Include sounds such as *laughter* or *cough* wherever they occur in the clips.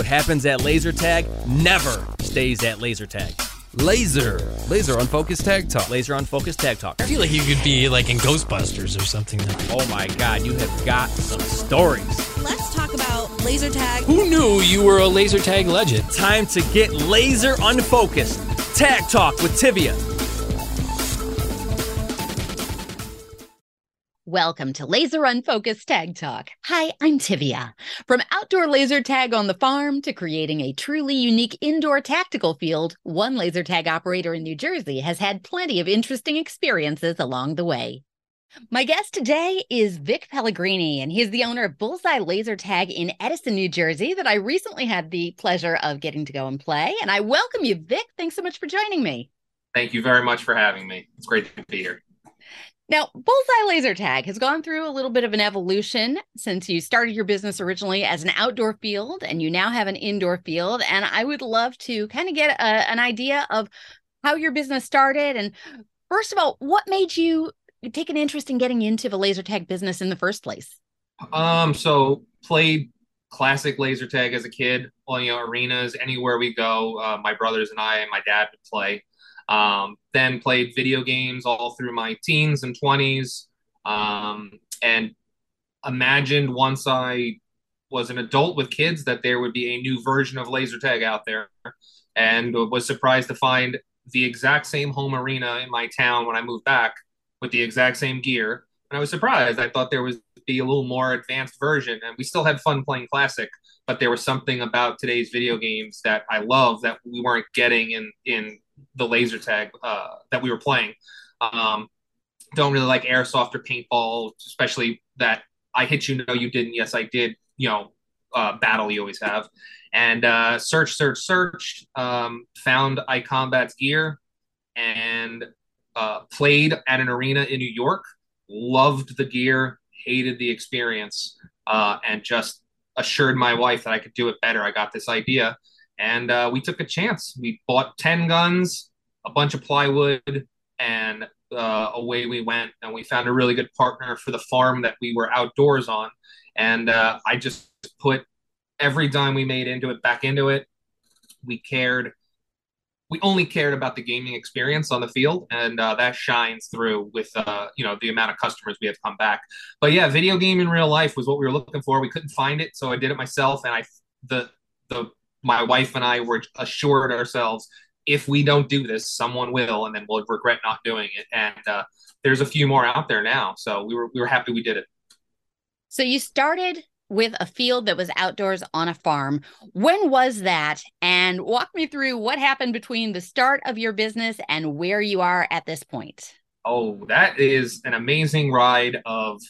What happens at laser tag never stays at laser tag. Laser. Laser unfocused tag talk. Laser unfocused tag talk. I feel like you could be like in Ghostbusters or something. Oh my god, you have got some stories. Let's talk about laser tag. Who knew you were a laser tag legend? Time to get laser unfocused. Tag talk with Tivia. Welcome to Laser Unfocused Tag Talk. Hi, I'm Tivia. From outdoor laser tag on the farm to creating a truly unique indoor tactical field, one laser tag operator in New Jersey has had plenty of interesting experiences along the way. My guest today is Vic Pellegrini, and he's the owner of Bullseye Laser Tag in Edison, New Jersey, that I recently had the pleasure of getting to go and play. And I welcome you, Vic. Thanks so much for joining me. Thank you very much for having me. It's great to be here. Now, Bullseye Laser Tag has gone through a little bit of an evolution since you started your business originally as an outdoor field and you now have an indoor field. And I would love to kind of get a, an idea of how your business started. And first of all, what made you take an interest in getting into the laser tag business in the first place? Um, so played classic laser tag as a kid, you know, arenas, anywhere we go. Uh, my brothers and I and my dad would play. Um, then played video games all through my teens and 20s. Um, and imagined once I was an adult with kids that there would be a new version of laser tag out there. And was surprised to find the exact same home arena in my town when I moved back with the exact same gear. And I was surprised. I thought there was be a little more advanced version, and we still had fun playing classic. But there was something about today's video games that I love that we weren't getting in in the laser tag uh, that we were playing. Um, don't really like airsoft or paintball, especially that I hit you, no, you didn't. Yes, I did. You know, uh, battle you always have. And uh, search, search, searched, um, found iCombat's gear, and uh, played at an arena in New York. Loved the gear, hated the experience, uh, and just assured my wife that I could do it better. I got this idea, and uh, we took a chance. We bought 10 guns, a bunch of plywood, and uh, away we went. And we found a really good partner for the farm that we were outdoors on. And uh, I just put every dime we made into it back into it. We cared. We only cared about the gaming experience on the field, and uh, that shines through with uh, you know the amount of customers we have come back. But yeah, video game in real life was what we were looking for. We couldn't find it, so I did it myself, and I the the my wife and I were assured ourselves if we don't do this, someone will, and then we'll regret not doing it. And uh, there's a few more out there now, so we were we were happy we did it. So you started with a field that was outdoors on a farm. When was that? And walk me through what happened between the start of your business and where you are at this point. Oh, that is an amazing ride of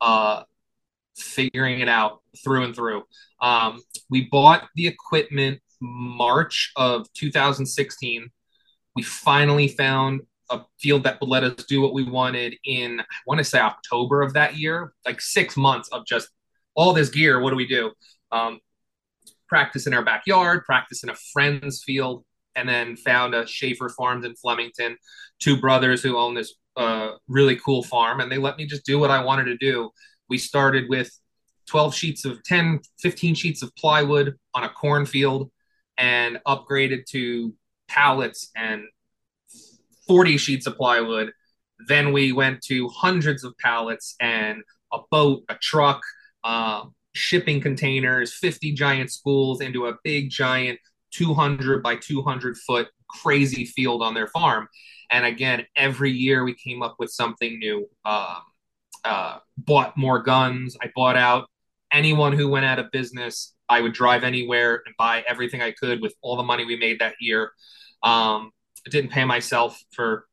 uh, figuring it out through and through. Um, we bought the equipment March of 2016. We finally found a field that would let us do what we wanted in, I want to say October of that year, like six months of just all this gear. What do we do? Um, practice in our backyard, practice in a friend's field, and then found a Schaefer Farms in Flemington, two brothers who own this uh, really cool farm, and they let me just do what I wanted to do. We started with 12 sheets of 10, 15 sheets of plywood on a cornfield and upgraded to pallets and 40 sheets of plywood. Then we went to hundreds of pallets and a boat, a truck, uh, shipping containers, 50 giant spools into a big giant 200 by 200 foot crazy field on their farm. And again, every year we came up with something new. Um, uh, bought more guns. I bought out anyone who went out of business. I would drive anywhere and buy everything I could with all the money we made that year. Um, I didn't pay myself for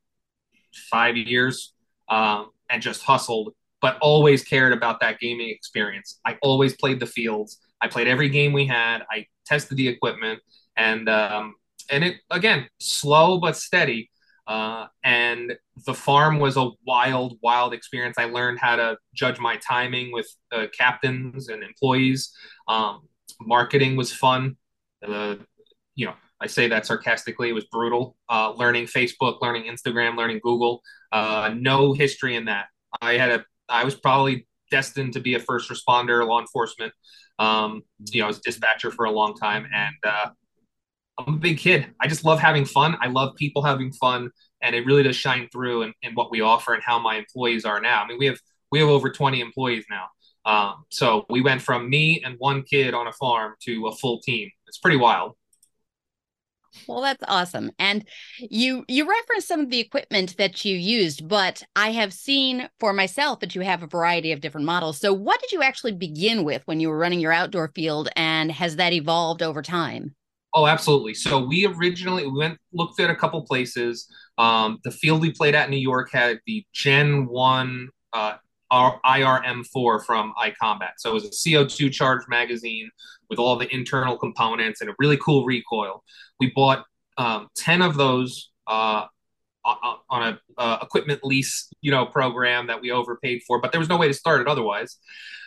five years um, and just hustled, but always cared about that gaming experience. I always played the fields. I played every game we had. I tested the equipment, and um, and it again slow but steady. Uh, and the farm was a wild, wild experience. I learned how to judge my timing with uh, captains and employees. Um, marketing was fun. Uh, you know, I say that sarcastically. It was brutal. Uh, learning Facebook, learning Instagram, learning Google. Uh, no history in that. I had a. I was probably destined to be a first responder, law enforcement. Um, you know, I was dispatcher for a long time, and uh, I'm a big kid. I just love having fun. I love people having fun, and it really does shine through in, in what we offer and how my employees are now. I mean, we have we have over 20 employees now. Um, so we went from me and one kid on a farm to a full team. It's pretty wild. Well, that's awesome. And you you referenced some of the equipment that you used, but I have seen for myself that you have a variety of different models. So what did you actually begin with when you were running your outdoor field and has that evolved over time? Oh, absolutely. So we originally we went looked at a couple places. Um, the field we played at in New York had the Gen One uh, IRM4 from iCombat. So it was a CO2 charged magazine with all the internal components and a really cool recoil. We bought um, 10 of those uh, on a uh, equipment lease, you know, program that we overpaid for, but there was no way to start it otherwise.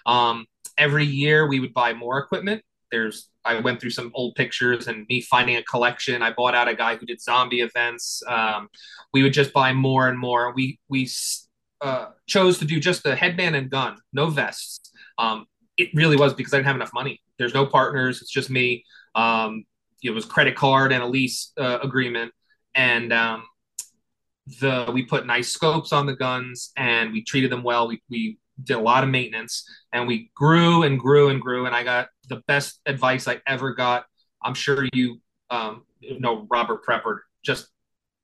Um, every year we would buy more equipment. There's I went through some old pictures and me finding a collection. I bought out a guy who did zombie events. Um, we would just buy more and more. We we uh, chose to do just the headband and gun, no vests. Um, it really was because I didn't have enough money. There's no partners. It's just me. Um, it was credit card and a lease uh, agreement, and um, the we put nice scopes on the guns and we treated them well. We we did a lot of maintenance and we grew and grew and grew. And I got the best advice I ever got. I'm sure you um, know Robert Prepper, just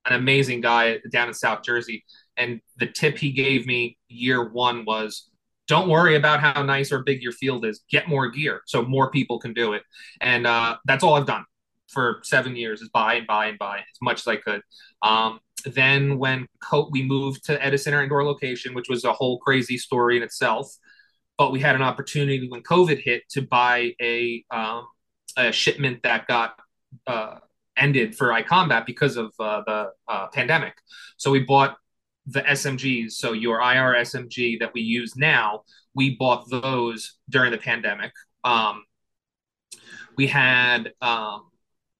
an amazing guy down in South Jersey. And the tip he gave me year one was don't worry about how nice or big your field is. Get more gear so more people can do it. And uh, that's all I've done for seven years is buy and buy and buy as much as I could. Um, then when we moved to Edison, our indoor location, which was a whole crazy story in itself, but we had an opportunity when COVID hit to buy a, um, a shipment that got uh, ended for iCombat because of uh, the uh, pandemic. So we bought the SMGs. So your IR SMG that we use now, we bought those during the pandemic. Um, we had um,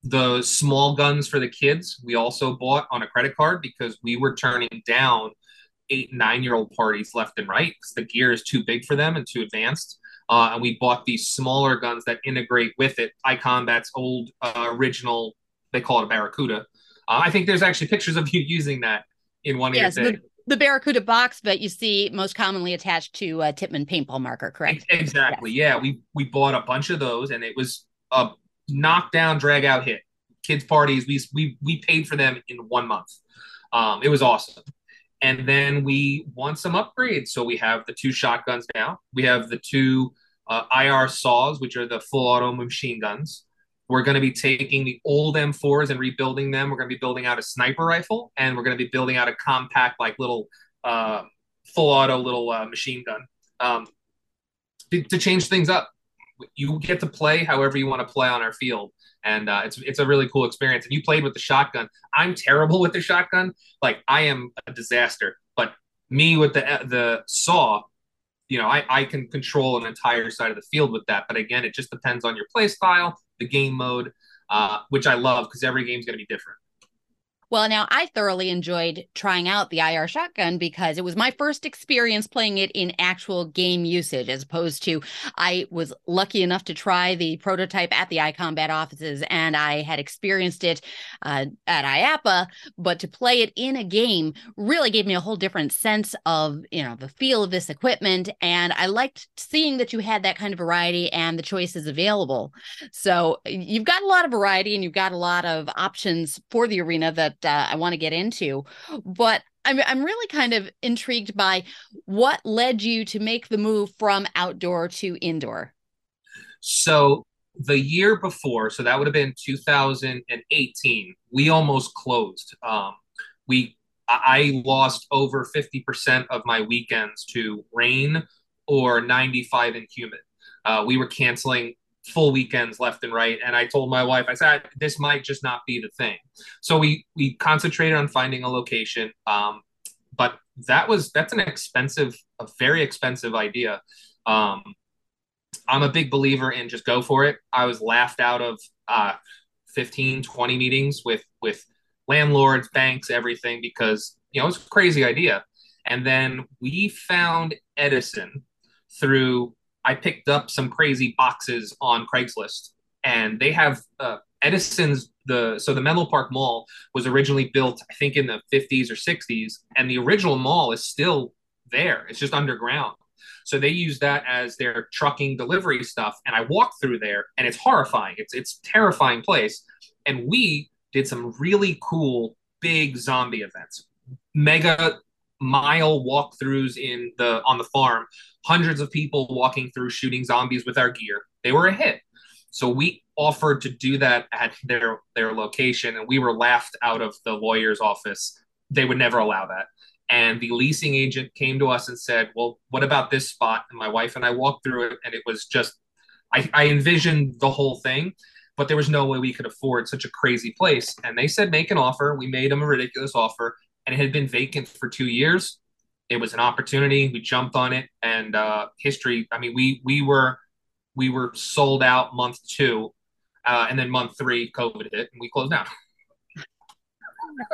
the small guns for the kids. We also bought on a credit card because we were turning down eight, nine year old parties left and right because the gear is too big for them and too advanced. Uh, and we bought these smaller guns that integrate with it. iCombat's old uh, original, they call it a Barracuda. Uh, I think there's actually pictures of you *laughs* using that in one yes, of your things. The, the Barracuda box, but you see most commonly attached to a Tippmann paintball marker, correct? Exactly. Yes. Yeah, we we bought a bunch of those, and it was a knockdown, drag out hit. Kids parties, we we we paid for them in one month. Um, it was awesome. And then we want some upgrades. So we have the two shotguns now. We have the two uh, IR saws, which are the full auto machine guns. We're going to be taking the old M4s and rebuilding them. We're going to be building out a sniper rifle, and we're going to be building out a compact, like little uh, full auto little uh, machine gun um, to, to, change things up. You get to play however you want to play on our field, and uh, it's it's a really cool experience. And you played with the shotgun. I'm terrible with the shotgun. Like I am a disaster. But me with the the saw, you know, I, I can control an entire side of the field with that. But again, it just depends on your play style, the game mode, uh, which I love because every game's going to be different. Well, now I thoroughly enjoyed trying out the IR shotgun because it was my first experience playing it in actual game usage, as opposed to I was lucky enough to try the prototype at the iCombat offices and I had experienced it uh, at IAAPA, but to play it in a game really gave me a whole different sense of, you know, the feel of this equipment. And I liked seeing that you had that kind of variety and the choices available. So you've got a lot of variety and you've got a lot of options for the arena that uh, I want to get into. But I'm I'm really kind of intrigued by what led you to make the move from outdoor to indoor. So the year before, so that would have been 2018. We almost closed. Um, we I lost over 50% of my weekends to rain or 95 and humid. Uh, we were canceling full weekends left and right. And I told my wife, I said, this might just not be the thing. So we we concentrated on finding a location. Um, but that was that's an expensive, a very expensive idea. Um, I'm a big believer in just go for it. I was laughed out of uh, 15, 20 meetings with with landlords, banks, everything because you know it's a crazy idea. And then we found Edison through I picked up some crazy boxes on Craigslist, and they have uh, Edison's the so the Menlo Park Mall was originally built I think in the 50s or 60s, and the original mall is still there. It's just underground. So they use that as their trucking delivery stuff. And I walked through there, and it's horrifying. It's it's terrifying place. And we did some really cool big zombie events, mega mile walkthroughs in the on the farm, hundreds of people walking through shooting zombies with our gear. They were a hit. So we offered to do that at their their location and we were laughed out of the lawyer's office. They would never allow that. And the leasing agent came to us and said, Well, what about this spot? And my wife and I walked through it and it was just I, I envisioned the whole thing, but there was no way we could afford such a crazy place. And they said make an offer. We made them a ridiculous offer and it had been vacant for two years. It was an opportunity. We jumped on it, and uh, history. I mean, we we were we were sold out month two, uh, and then month three, COVID hit, and we closed down. *laughs*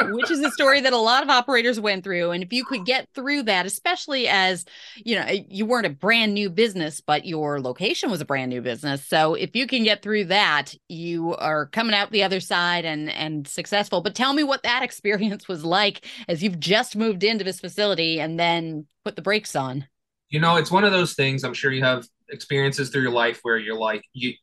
which is a story that a lot of operators went through. And if you could get through that, especially as you know, you weren't a brand new business, but your location was a brand new business. So if you can get through that, you are coming out the other side and and successful. But tell me what that *laughs* experience was like as you've just moved into this facility and then put the brakes on. You know, it's one of those things. I'm sure you have experiences through your life where you're like you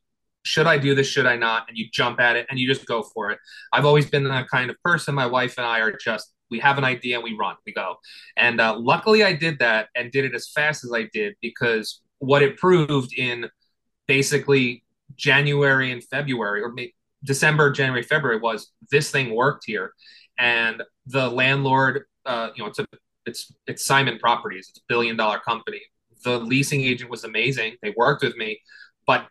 should I do this? Should I not? And you jump at it and you just go for it. I've always been that kind of person. My wife and I are just, we have an idea and we run, we go. And uh, luckily I did that and did it as fast as I did because what it proved in basically January and February or maybe December, January, February was this thing worked here. And the landlord, uh, you know, it's a, it's, it's Simon Properties. It's a billion dollar company. The leasing agent was amazing. They worked with me, but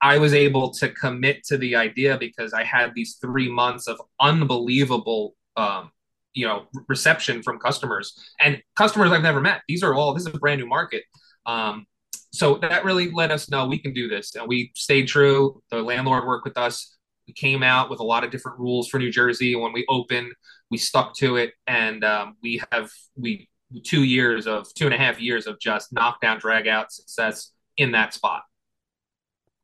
I was able to commit to the idea because I had these three months of unbelievable, um, you know, reception from customers and customers I've never met. These are all this is a brand new market. Um, so that really let us know we can do this, and we stayed true. The landlord worked with us. We came out with a lot of different rules for New Jersey. When we opened, we stuck to it, and um, we have we two years of two and a half years of just knockdown, drag out success in that spot.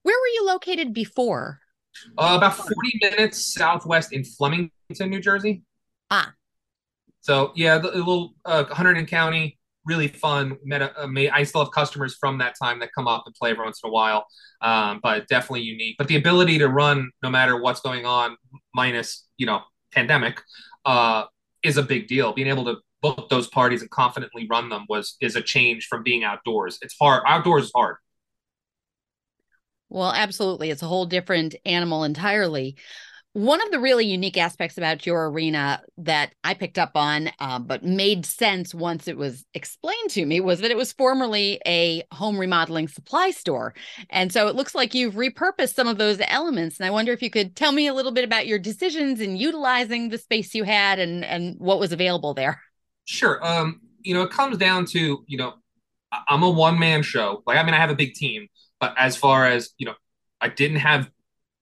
Where were you located before? Uh, about 40 minutes southwest in Flemington, New Jersey. Ah. So, yeah, a little uh, Hunterdon County, really fun. Met a, a, I still have customers from that time that come up and play every once in a while, um, but definitely unique. But the ability to run no matter what's going on, minus, you know, pandemic, uh, is a big deal. Being able to book those parties and confidently run them was is a change from being outdoors. It's hard. Outdoors is hard. Well, absolutely. It's a whole different animal entirely. One of the really unique aspects about your arena that I picked up on, uh, but made sense once it was explained to me, was that it was formerly a home remodeling supply store. And so it looks like you've repurposed some of those elements. And I wonder if you could tell me a little bit about your decisions in utilizing the space you had and, and what was available there. Sure. Um, you know, it comes down to, you know, I'm a one man show. Like, I mean, I have a big team, but as far as you know, I didn't have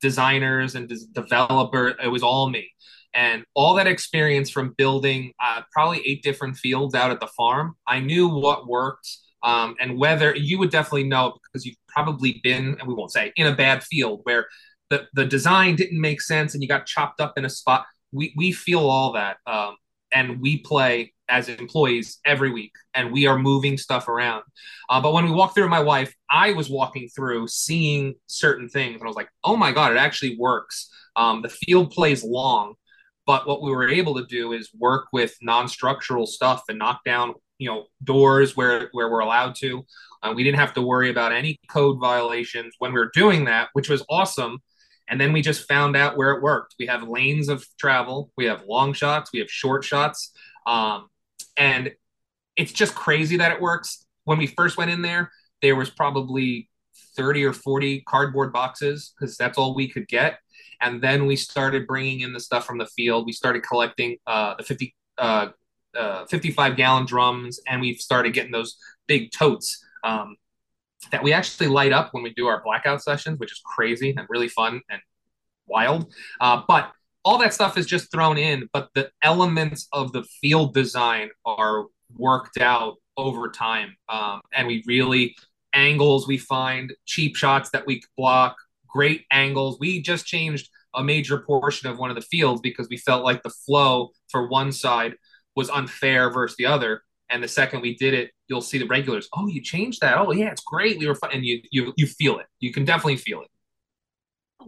designers and developer. It was all me, and all that experience from building uh, probably eight different fields out at the farm. I knew what worked. Um, and whether you would definitely know because you've probably been, and we won't say, in a bad field where the, the design didn't make sense and you got chopped up in a spot. We, we feel all that. Um, and we play as employees every week and we are moving stuff around. Uh, but when we walked through my wife, I was walking through seeing certain things and I was like, oh my God, it actually works. Um, the field plays long, but what we were able to do is work with non-structural stuff and knock down, you know, doors where, where we're allowed to. Uh, we didn't have to worry about any code violations when we were doing that, which was awesome. And then we just found out where it worked. We have lanes of travel, we have long shots, we have short shots. Um, and it's just crazy that it works. When we first went in there, there was probably 30 or 40 cardboard boxes because that's all we could get. And then we started bringing in the stuff from the field. We started collecting uh, the 50, uh, uh, 55 gallon drums, and we started getting those big totes um, that we actually light up when we do our blackout sessions, which is crazy and really fun and wild. Uh, but all that stuff is just thrown in, but the elements of the field design are worked out over time. Um, and we really angles we find, cheap shots that we block, great angles. We just changed a major portion of one of the fields because we felt like the flow for one side was unfair versus the other. And the second we did it, you'll see the regulars. Oh, you changed that. Oh, yeah, it's great. We were fun. and you you you feel it. You can definitely feel it.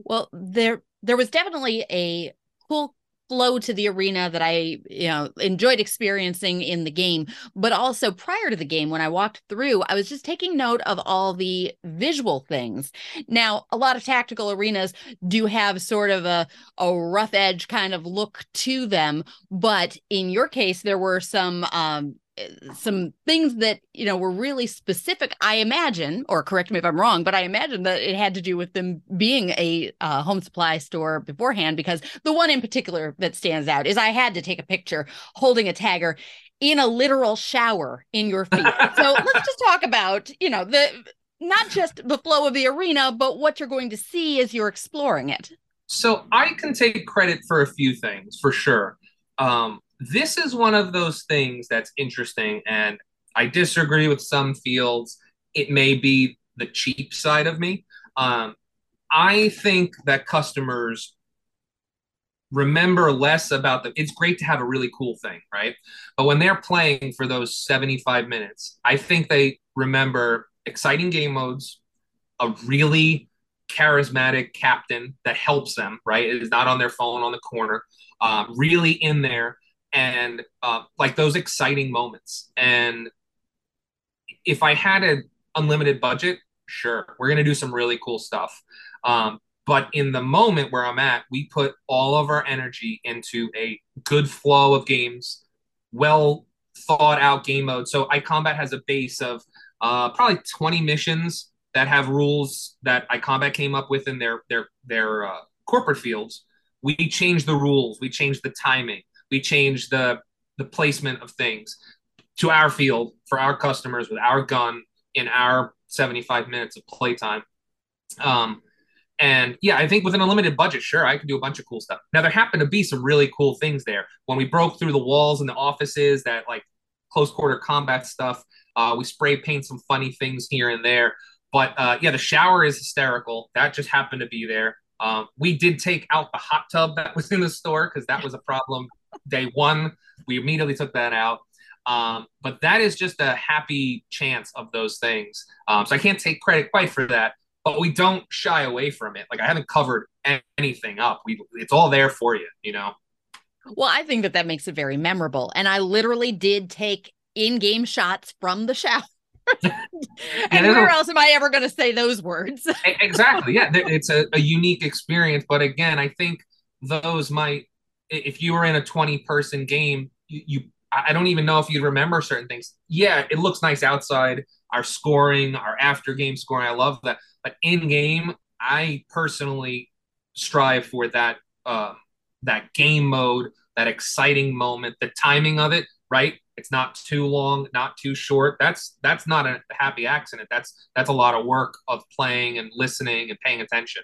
Well, there there was definitely a cool flow to the arena that I, you know, enjoyed experiencing in the game. But also prior to the game, when I walked through, I was just taking note of all the visual things. Now, a lot of tactical arenas do have sort of a, a rough edge kind of look to them. But in your case, there were some um, some things that you know were really specific. I imagine or correct me if i'm wrong but i imagine that it had to do with them being a uh, home supply store beforehand because the one in particular that stands out is i had to take a picture holding a tagger in a literal shower in your feet. So *laughs* let's just talk about you know the not just the flow of the arena but what you're going to see as you're exploring it. So i can take credit for a few things for sure. Um, this is one of those things that's interesting, and I disagree with some fields. It may be the cheap side of me. Um, I think that customers remember less about the it's great to have a really cool thing right but when they're playing for those 75 minutes i think they remember exciting game modes a really charismatic captain that helps them right it is not on their phone on the corner uh, really in there and uh, like those exciting moments. And if I had an unlimited budget, sure, we're gonna do some really cool stuff. Um, but in the moment where I'm at, we put all of our energy into a good flow of games, well thought out game mode. So iCombat has a base of uh, probably 20 missions that have rules that iCombat came up with in their their their uh, corporate fields. We change the rules, we change the timing, we change the the placement of things to our field for our customers with our gun in our 75 minutes of playtime. Um, and yeah, I think with an unlimited budget, sure, I can do a bunch of cool stuff. Now there happened to be some really cool things there when we broke through the walls in the offices, that like close quarter combat stuff. Uh, we spray paint some funny things here and there. But uh, yeah, the shower is hysterical. That just happened to be there. Um, we did take out the hot tub that was in the store because that was a problem day one. We immediately took that out. Um, but that is just a happy chance of those things. Um, so I can't take credit quite for that, but we don't shy away from it. Like I haven't covered anything up. We it's all there for you, you know. Well, I think that that makes it very memorable, and I literally did take in-game shots from the shower. *laughs* *laughs* and where else am I ever going to say those words? exactly. Yeah, it's a, a unique experience. But again, I think those might if you were in a 20 person game, you, you I don't even know if you'd remember certain things. Yeah, it looks nice outside. Our scoring, our after game scoring, I love that. But in game, I personally strive for that uh, that game mode, that exciting moment, the timing of it. Right, it's not too long, not too short. That's that's not a happy accident. That's that's a lot of work of playing and listening and paying attention.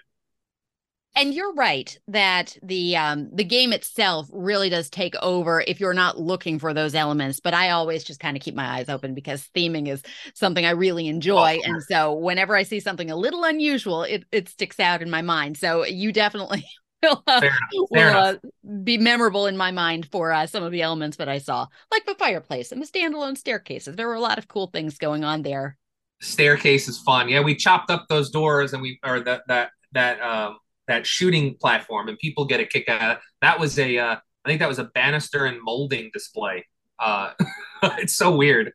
And you're right that the um the game itself really does take over if you're not looking for those elements. But I always just kind of keep my eyes open because theming is something I really enjoy. Oh, and so whenever I see something a little unusual, it it sticks out in my mind. So you definitely *laughs* will, uh, will uh, be memorable in my mind for uh, some of the elements that I saw, like the fireplace and the standalone staircases. There were a lot of cool things going on there. Staircase is fun. Yeah, we chopped up those doors and we or that that that um that shooting platform, and people get a kick out of. That was a, uh, I think that was a banister and molding display. Uh, *laughs* it's so weird.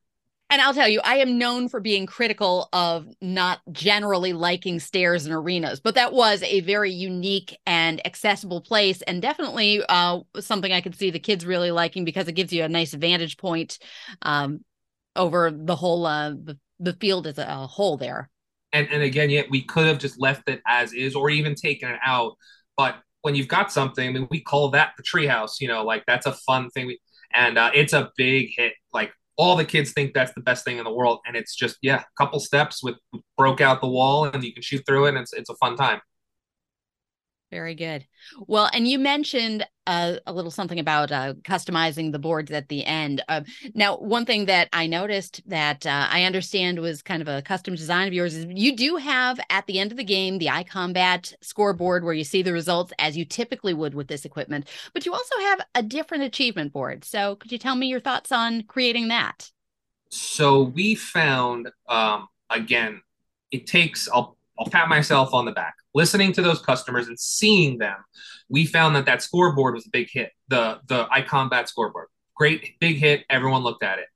And I'll tell you, I am known for being critical of not generally liking stairs and arenas, but that was a very unique and accessible place, and definitely uh, something I could see the kids really liking because it gives you a nice vantage point um, over the whole uh, the, the field as a whole there and and again, yet we could have just left it as is or even taken it out. But when you've got something, I mean, we call that the treehouse. You know, like that's a fun thing. And uh, it's a big hit. Like all the kids think that's the best thing in the world, and it's just yeah, a couple steps with broke out the wall, and you can shoot through it. And it's it's a fun time. Very good. Well, and you mentioned uh, a little something about uh, customizing the boards at the end. Uh, now, one thing that I noticed that uh, I understand was kind of a custom design of yours is you do have at the end of the game the iCombat scoreboard where you see the results as you typically would with this equipment, but you also have a different achievement board. So, could you tell me your thoughts on creating that? So we found um, again, it takes. I'll I'll pat myself on the back listening to those customers and seeing them, we found that that scoreboard was a big hit. The the iCombat scoreboard, great big hit. Everyone looked at it.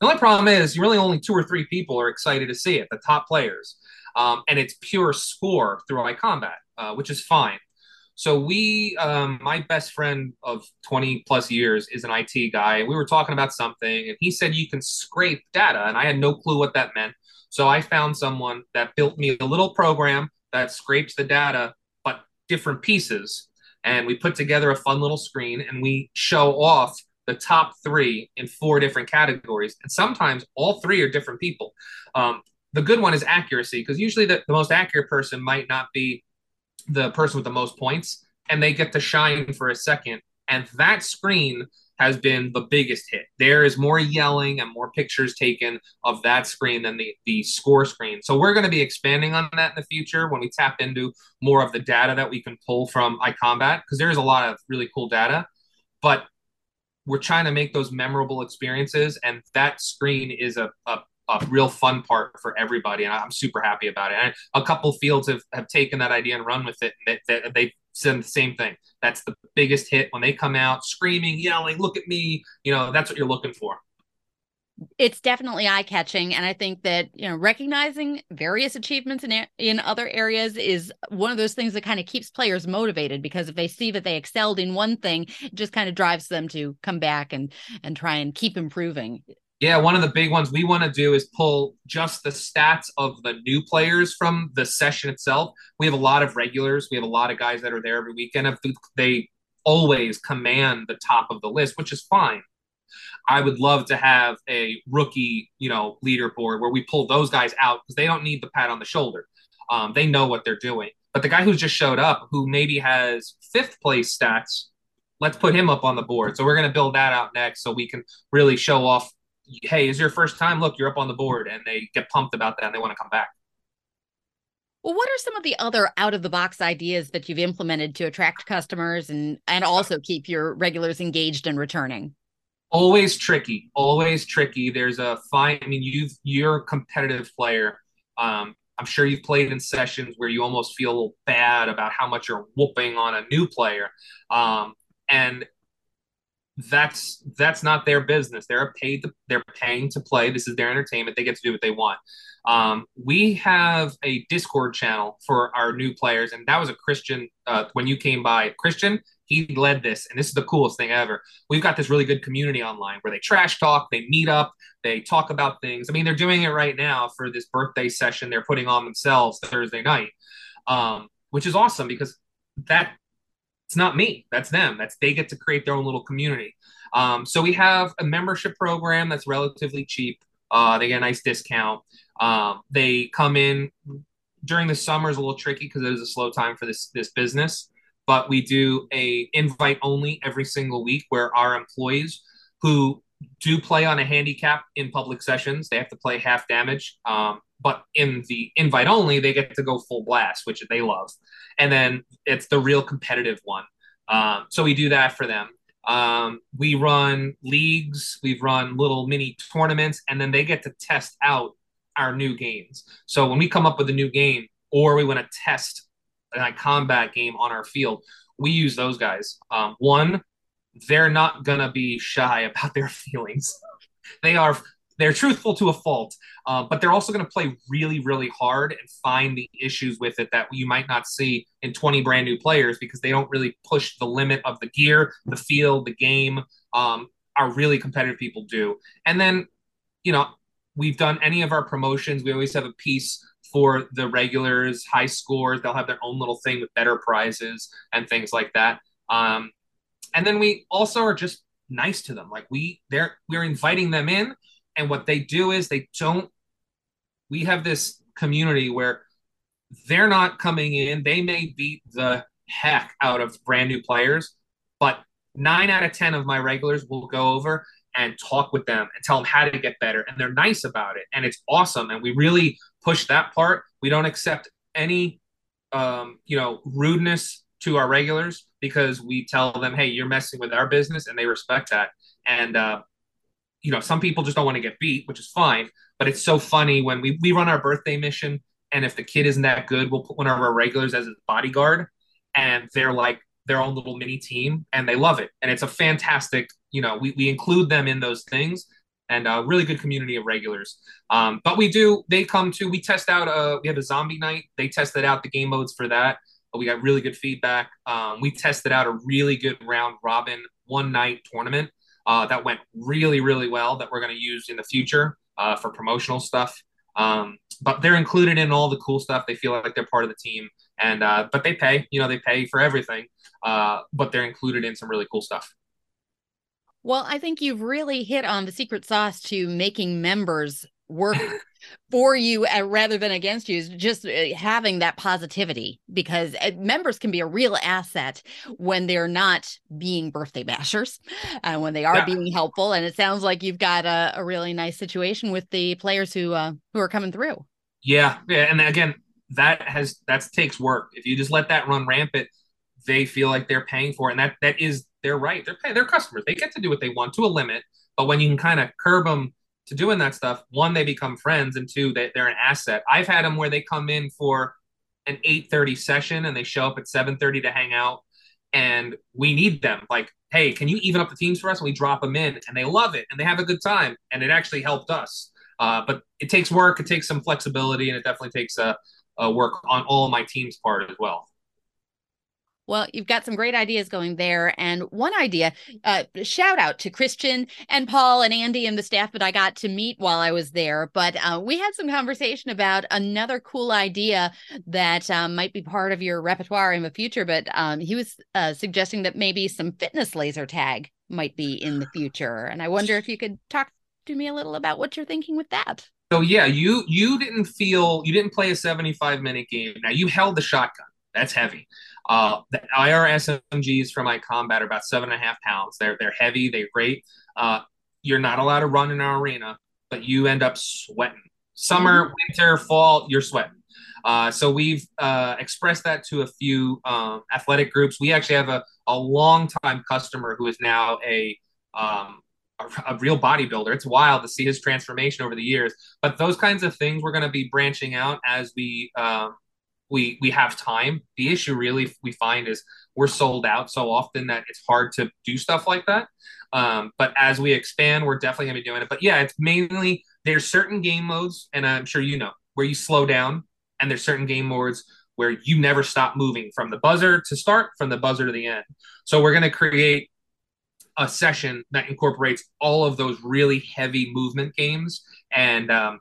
The only problem is, you really only two or three people are excited to see it. The top players, um, and it's pure score through iCombat, uh, which is fine. So we, um, my best friend of 20 plus years is an IT guy. We were talking about something and he said you can scrape data and I had no clue what that meant. So I found someone that built me a little program that scrapes the data, but different pieces. And we put together a fun little screen and we show off the top three in four different categories. And sometimes all three are different people. Um, the good one is accuracy, because usually the, the most accurate person might not be the person with the most points, and they get to shine for a second. And that screen has been the biggest hit. There is more yelling and more pictures taken of that screen than the, the score screen. So we're going to be expanding on that in the future when we tap into more of the data that we can pull from iCombat, because there is a lot of really cool data. But we're trying to make those memorable experiences, and that screen is a, a a real fun part for everybody, and I'm super happy about it. And a couple fields have, have taken that idea and run with it. And they, they, they said the same thing. That's the biggest hit when they come out screaming, yelling, "Look at me!" You know, that's what you're looking for. It's definitely eye catching, and I think that you know recognizing various achievements in in other areas is one of those things that kind of keeps players motivated because if they see that they excelled in one thing, it just kind of drives them to come back and and try and keep improving. Yeah, one of the big ones we want to do is pull just the stats of the new players from the session itself. We have a lot of regulars. We have a lot of guys that are there every weekend. They always command the top of the list, which is fine. I would love to have a rookie, you know, leaderboard where we pull those guys out because they don't need the pat on the shoulder. Um, they know what they're doing. But the guy who just showed up, who maybe has fifth place stats, let's put him up on the board. So we're going to build that out next so we can really show off hey, is your first time? Look, you're up on the board, and they get pumped about that and they want to come back. Well, what are some of the other out of the box ideas that you've implemented to attract customers and and also keep your regulars engaged and returning? Always tricky, always tricky. There's a fine. I mean, you've you're a competitive player. Um, I'm sure you've played in sessions where you almost feel bad about how much you're whooping on a new player. Um, and that's that's not their business. They're paid to, they're paying to play. This is their entertainment. They get to do what they want. Um, we have a Discord channel for our new players, and that was a Christian. Uh, when you came by, Christian, he led this, and this is the coolest thing ever. We've got this really good community online where they trash talk, they meet up, they talk about things. I mean, they're doing it right now for this birthday session they're putting on themselves Thursday night, um, which is awesome because that it's not me that's them that's they get to create their own little community. Um, so we have a membership program that's relatively cheap uh, they get a nice discount. Um, they come in during the summer is a little tricky because it is a slow time for this this business but we do a invite only every single week where our employees who do play on a handicap in public sessions they have to play half damage um, but in the invite only, they get to go full blast, which they love. And then it's the real competitive one. Um, so we do that for them. Um, we run leagues, we've run little mini tournaments, and then they get to test out our new games. So when we come up with a new game or we want to test a combat game on our field, we use those guys. Um, one, they're not gonna be shy *laughs* about their feelings. they are they're truthful to a fault, uh, but they're also going to play really, really hard and find the issues with it that you might not see in 20 brand new players because they don't really push the limit of the gear, the field, the game. Um, our really competitive people do. And then, you know, we've done any of our promotions. We always have a piece for the regulars, high scores. They'll have their own little thing with better prizes and things like that. Um, and then we also are just nice to them. Like we, they're we're inviting them in and what they do is they don't, we have this community where they're not coming in. They may beat the heck out of brand new players, but nine out of 10 of my regulars will go over and talk with them and tell them how to get better. And they're nice about it. And it's awesome. And we really push that part. We don't accept any, um, you know, rudeness to our regulars because we tell them, hey, you're messing with our business. And they respect that. And, uh, you know, some people just don't want to get beat, which is fine. But it's so funny when we, we run our birthday mission. And if the kid isn't that good, we'll put one of our regulars as a bodyguard. And they're like, their own little mini team and they love it. And it's a fantastic, you know, we, we include them in those things and a really good community of regulars. Um, but we do, they come to, we test out, uh, we have a zombie night. They tested out the game modes for that. We got really good feedback. Um, we tested out a really good round robin one night tournament uh, that went really, really well that we're going to use in the future uh, for promotional stuff. Um, but they're included in all the cool stuff. They feel like they're part of the team, and uh, but they pay. You know, they pay for everything uh, but they're included in some really cool stuff. Well, I think you've really hit on the secret sauce to making members work for you uh, rather than against you is just uh, having that positivity because uh, members can be a real asset when they're not being birthday bashers and uh, when they are yeah. being helpful and it sounds like you've got a, a really nice situation with the players who uh, who are coming through yeah yeah and again that has that takes work if you just let that run rampant they feel like they're paying for it. And that that is their right. They're paying, they're customers. They get to do what they want to a limit. But when you can kind of curb them to doing that stuff, one, they become friends, and two, they, they're an asset. I've had them where they come in for an 8:30 session and they show up at 7:30 to hang out, and we need them. Like, hey, can you even up the teams for us? And we drop them in, and they love it and they have a good time, and it actually helped us. Uh, but it takes work, it takes some flexibility, and it definitely takes a, a work on all my team's part as well. Well, you've got some great ideas going there. And one idea, uh, shout out to Christian and Paul and Andy and the staff that I got to meet while I was there. But uh, we had some conversation about another cool idea that um, might be part of your repertoire in the future. But um, he was uh, suggesting that maybe some fitness laser tag might be in the future. And I wonder if you could talk to me a little about what you're thinking with that. So yeah, you you didn't feel you didn't play a 75 minute game. Now you held the shotgun. That's heavy. Uh, the IR SMGs for iCombat are about seven and a half pounds. They're they're heavy. They're great. Uh, you're not allowed to run in our arena, but you end up sweating. Summer, mm-hmm. winter, fall, you're sweating. Uh, so we've uh, expressed that to a few um, athletic groups. We actually have a, a long time customer who is now a, um, a, a real bodybuilder. It's wild to see his transformation over the years. But those kinds of things we're going to be branching out as we um, we we have time. The issue really we find is we're sold out so often that it's hard to do stuff like that. Um, but as we expand, we're definitely gonna be doing it. But yeah, it's mainly there's certain game modes, and I'm sure you know where you slow down, and there's certain game modes where you never stop moving from the buzzer to start, from the buzzer to the end. So we're gonna create a session that incorporates all of those really heavy movement games and um,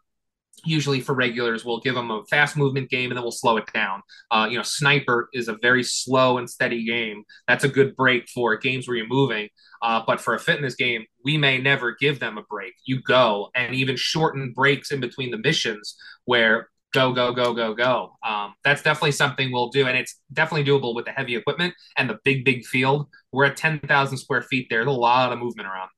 usually for regulars we'll give them a fast movement game and then we'll slow it down. Uh, you know sniper is a very slow and steady game. That's a good break for games where you're moving. Uh, but for a fitness game we may never give them a break. You go and even shorten breaks in between the missions where go go go go go. Um, that's definitely something we'll do and it's definitely doable with the heavy equipment and the big big field. We're at 10000 square feet there's a lot of movement around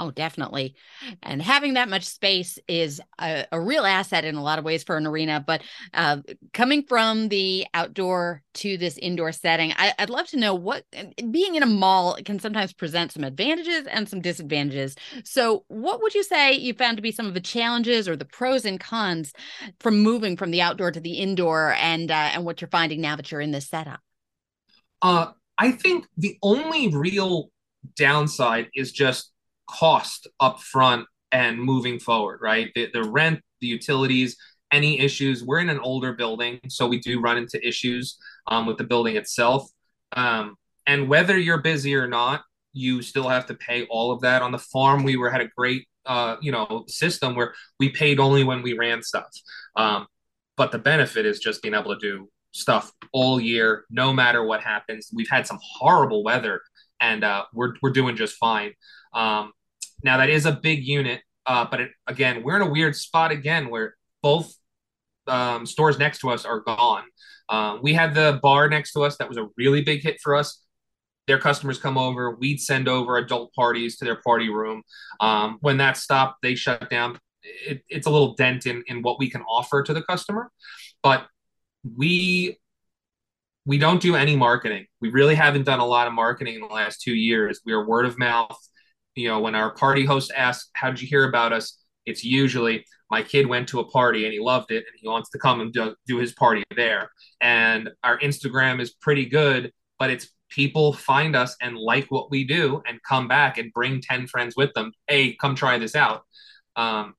Oh, definitely. And having that much space is a, a, real asset in a lot of ways for an arena. But uh, coming from the outdoor to this indoor setting, I, would love to know what being in a mall can sometimes present some advantages and some disadvantages. So, what would you say you found to be some of the challenges or the pros and cons from moving from the outdoor to the indoor, and uh, and what you're finding now that you're in this setup? Uh, I think the only real downside is just cost up front and moving forward, right? The, the rent, the utilities, any issues. We're in an older building, so we do run into issues um, with the building itself. Um, and whether you're busy or not, you still have to pay all of that. On the farm, we were had a great uh, you know system where we paid only when we ran stuff. Um, but the benefit is just being able to do stuff all year, no matter what happens. We've had some horrible weather, and uh, we're we're doing just fine. Um, now that is a big unit, uh, but it, again, we're in a weird spot again where both um, stores next to us are gone. Um, we had the bar next to us that was a really big hit for us. Their customers come over. We'd send over adult parties to their party room. Um, when that stopped, they shut down. It, it's a little dent in, in what we can offer to the customer, but we we don't do any marketing. We really haven't done a lot of marketing in the last two years. We are word of mouth. You know, when our party host asks, "How did you hear about us?" It's usually my kid went to a party and he loved it and he wants to come and do, do his party there. And our Instagram is pretty good, but it's people find us and like what we do and come back and bring 10 friends with them. Hey, come try this out. Um,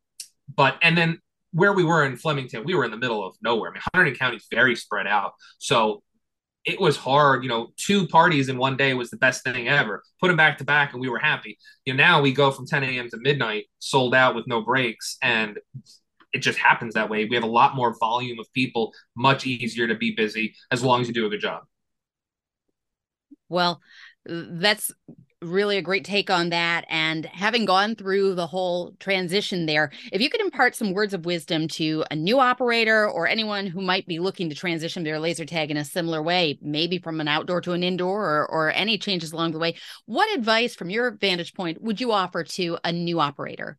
but, and then where we were in Flemington, we were in the middle of nowhere. I mean, Hunterdon County is very spread out. So it was hard. You know, two parties in one day was the best thing ever. Put them back to back, and we were happy. You know, now we go from 10 a.m. to midnight, sold out with no breaks, and it just happens that way. We have a lot more volume of people, much easier to be busy as long as you do a good job. Well, that's really a great take on that. And having gone through the whole transition there, if you could impart some words of wisdom to a new operator or anyone who might be looking to transition their laser tag in a similar way, maybe from an outdoor to an indoor or, or any changes along the way, what advice from your vantage point would you offer to a new operator?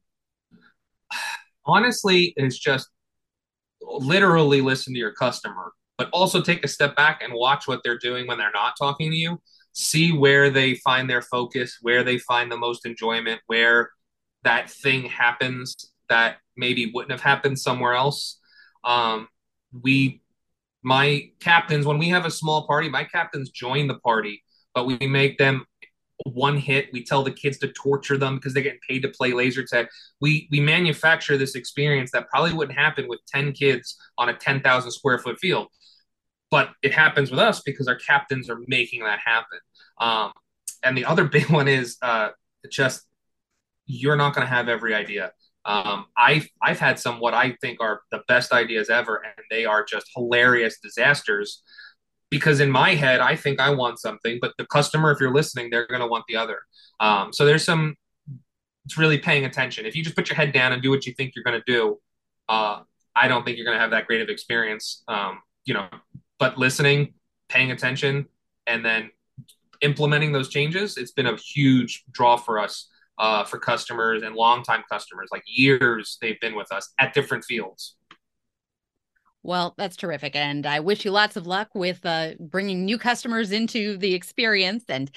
Honestly, it's just literally listen to your customer, but also take a step back and watch what they're doing when they're not talking to you see where they find their focus, where they find the most enjoyment, where that thing happens that maybe wouldn't have happened somewhere else. Um, we, my captains, when we have a small party, my captains join the party, but we make them one hit. We tell the kids to torture them because they're getting paid to play laser tag. We we manufacture this experience that probably wouldn't happen with ten kids on a ten thousand square foot field but it happens with us because our captains are making that happen. Um, and the other *laughs* big one is uh, just you're not going to have every idea. Um, I've I've had some what I think are the best ideas ever, and they are just hilarious disasters. Because in my head, I think I want something, but the customer, if you're listening, they're going to want the other. Um, so there's some. It's really paying attention. If you just put your head down and do what you think you're going to do, uh, I don't think you're going to have that great of experience. Um, you know, but listening, paying attention, and then implementing those changes, it's been a huge draw for us uh, for customers and longtime customers. Like years they've been with us at different fields. Well, that's terrific. And I wish you lots of luck with uh, bringing new customers into the experience. And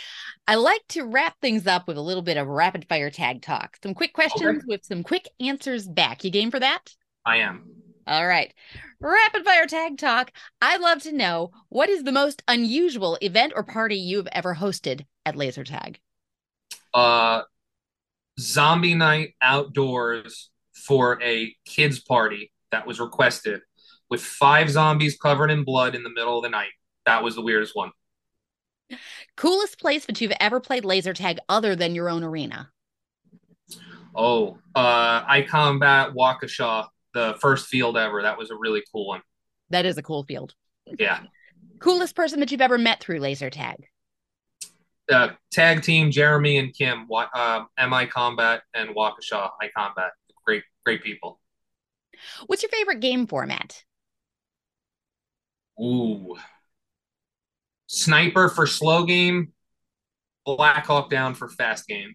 I like to wrap things up with a little bit of rapid fire tag talk. Some quick questions okay. with some quick answers back. You game for that? I am. All right. Rapid fire tag talk. I'd love to know what is the most unusual event or party you've ever hosted at laser tag? Uh zombie night outdoors for a kids party that was requested with five zombies covered in blood in the middle of the night. That was the weirdest one. Coolest place that you've ever played laser tag other than your own arena? Oh, uh iCombat Waukesha the first field ever. That was a really cool one. That is a cool field. Yeah. Coolest person that you've ever met through laser tag? Uh, tag team Jeremy and Kim, uh, MI Combat and Waukesha iCombat. Great, great people. What's your favorite game format? Ooh. Sniper for slow game, Black Hawk down for fast game.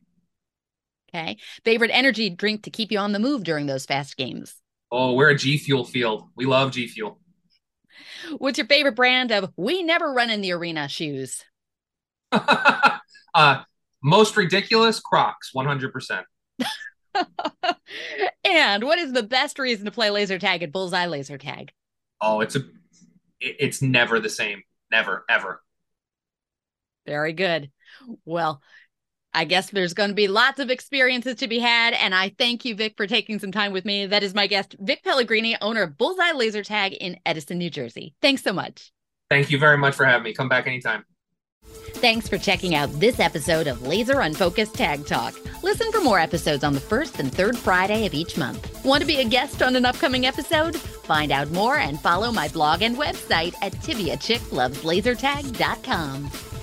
Okay. Favorite energy drink to keep you on the move during those fast games? Oh, we're a G Fuel field. We love G Fuel. What's your favorite brand of we never run in the arena shoes? *laughs* uh, most ridiculous Crocs, 100%. *laughs* and what is the best reason to play laser tag at Bullseye Laser Tag? Oh, it's a it's never the same. Never, ever. Very good. Well, I guess there's going to be lots of experiences to be had. And I thank you, Vic, for taking some time with me. That is my guest, Vic Pellegrini, owner of Bullseye Laser Tag in Edison, New Jersey. Thanks so much. Thank you very much for having me. Come back anytime. Thanks for checking out this episode of Laser Unfocused Tag Talk. Listen for more episodes on the first and third Friday of each month. Want to be a guest on an upcoming episode? Find out more and follow my blog and website at tiviachickloveslasertag.com.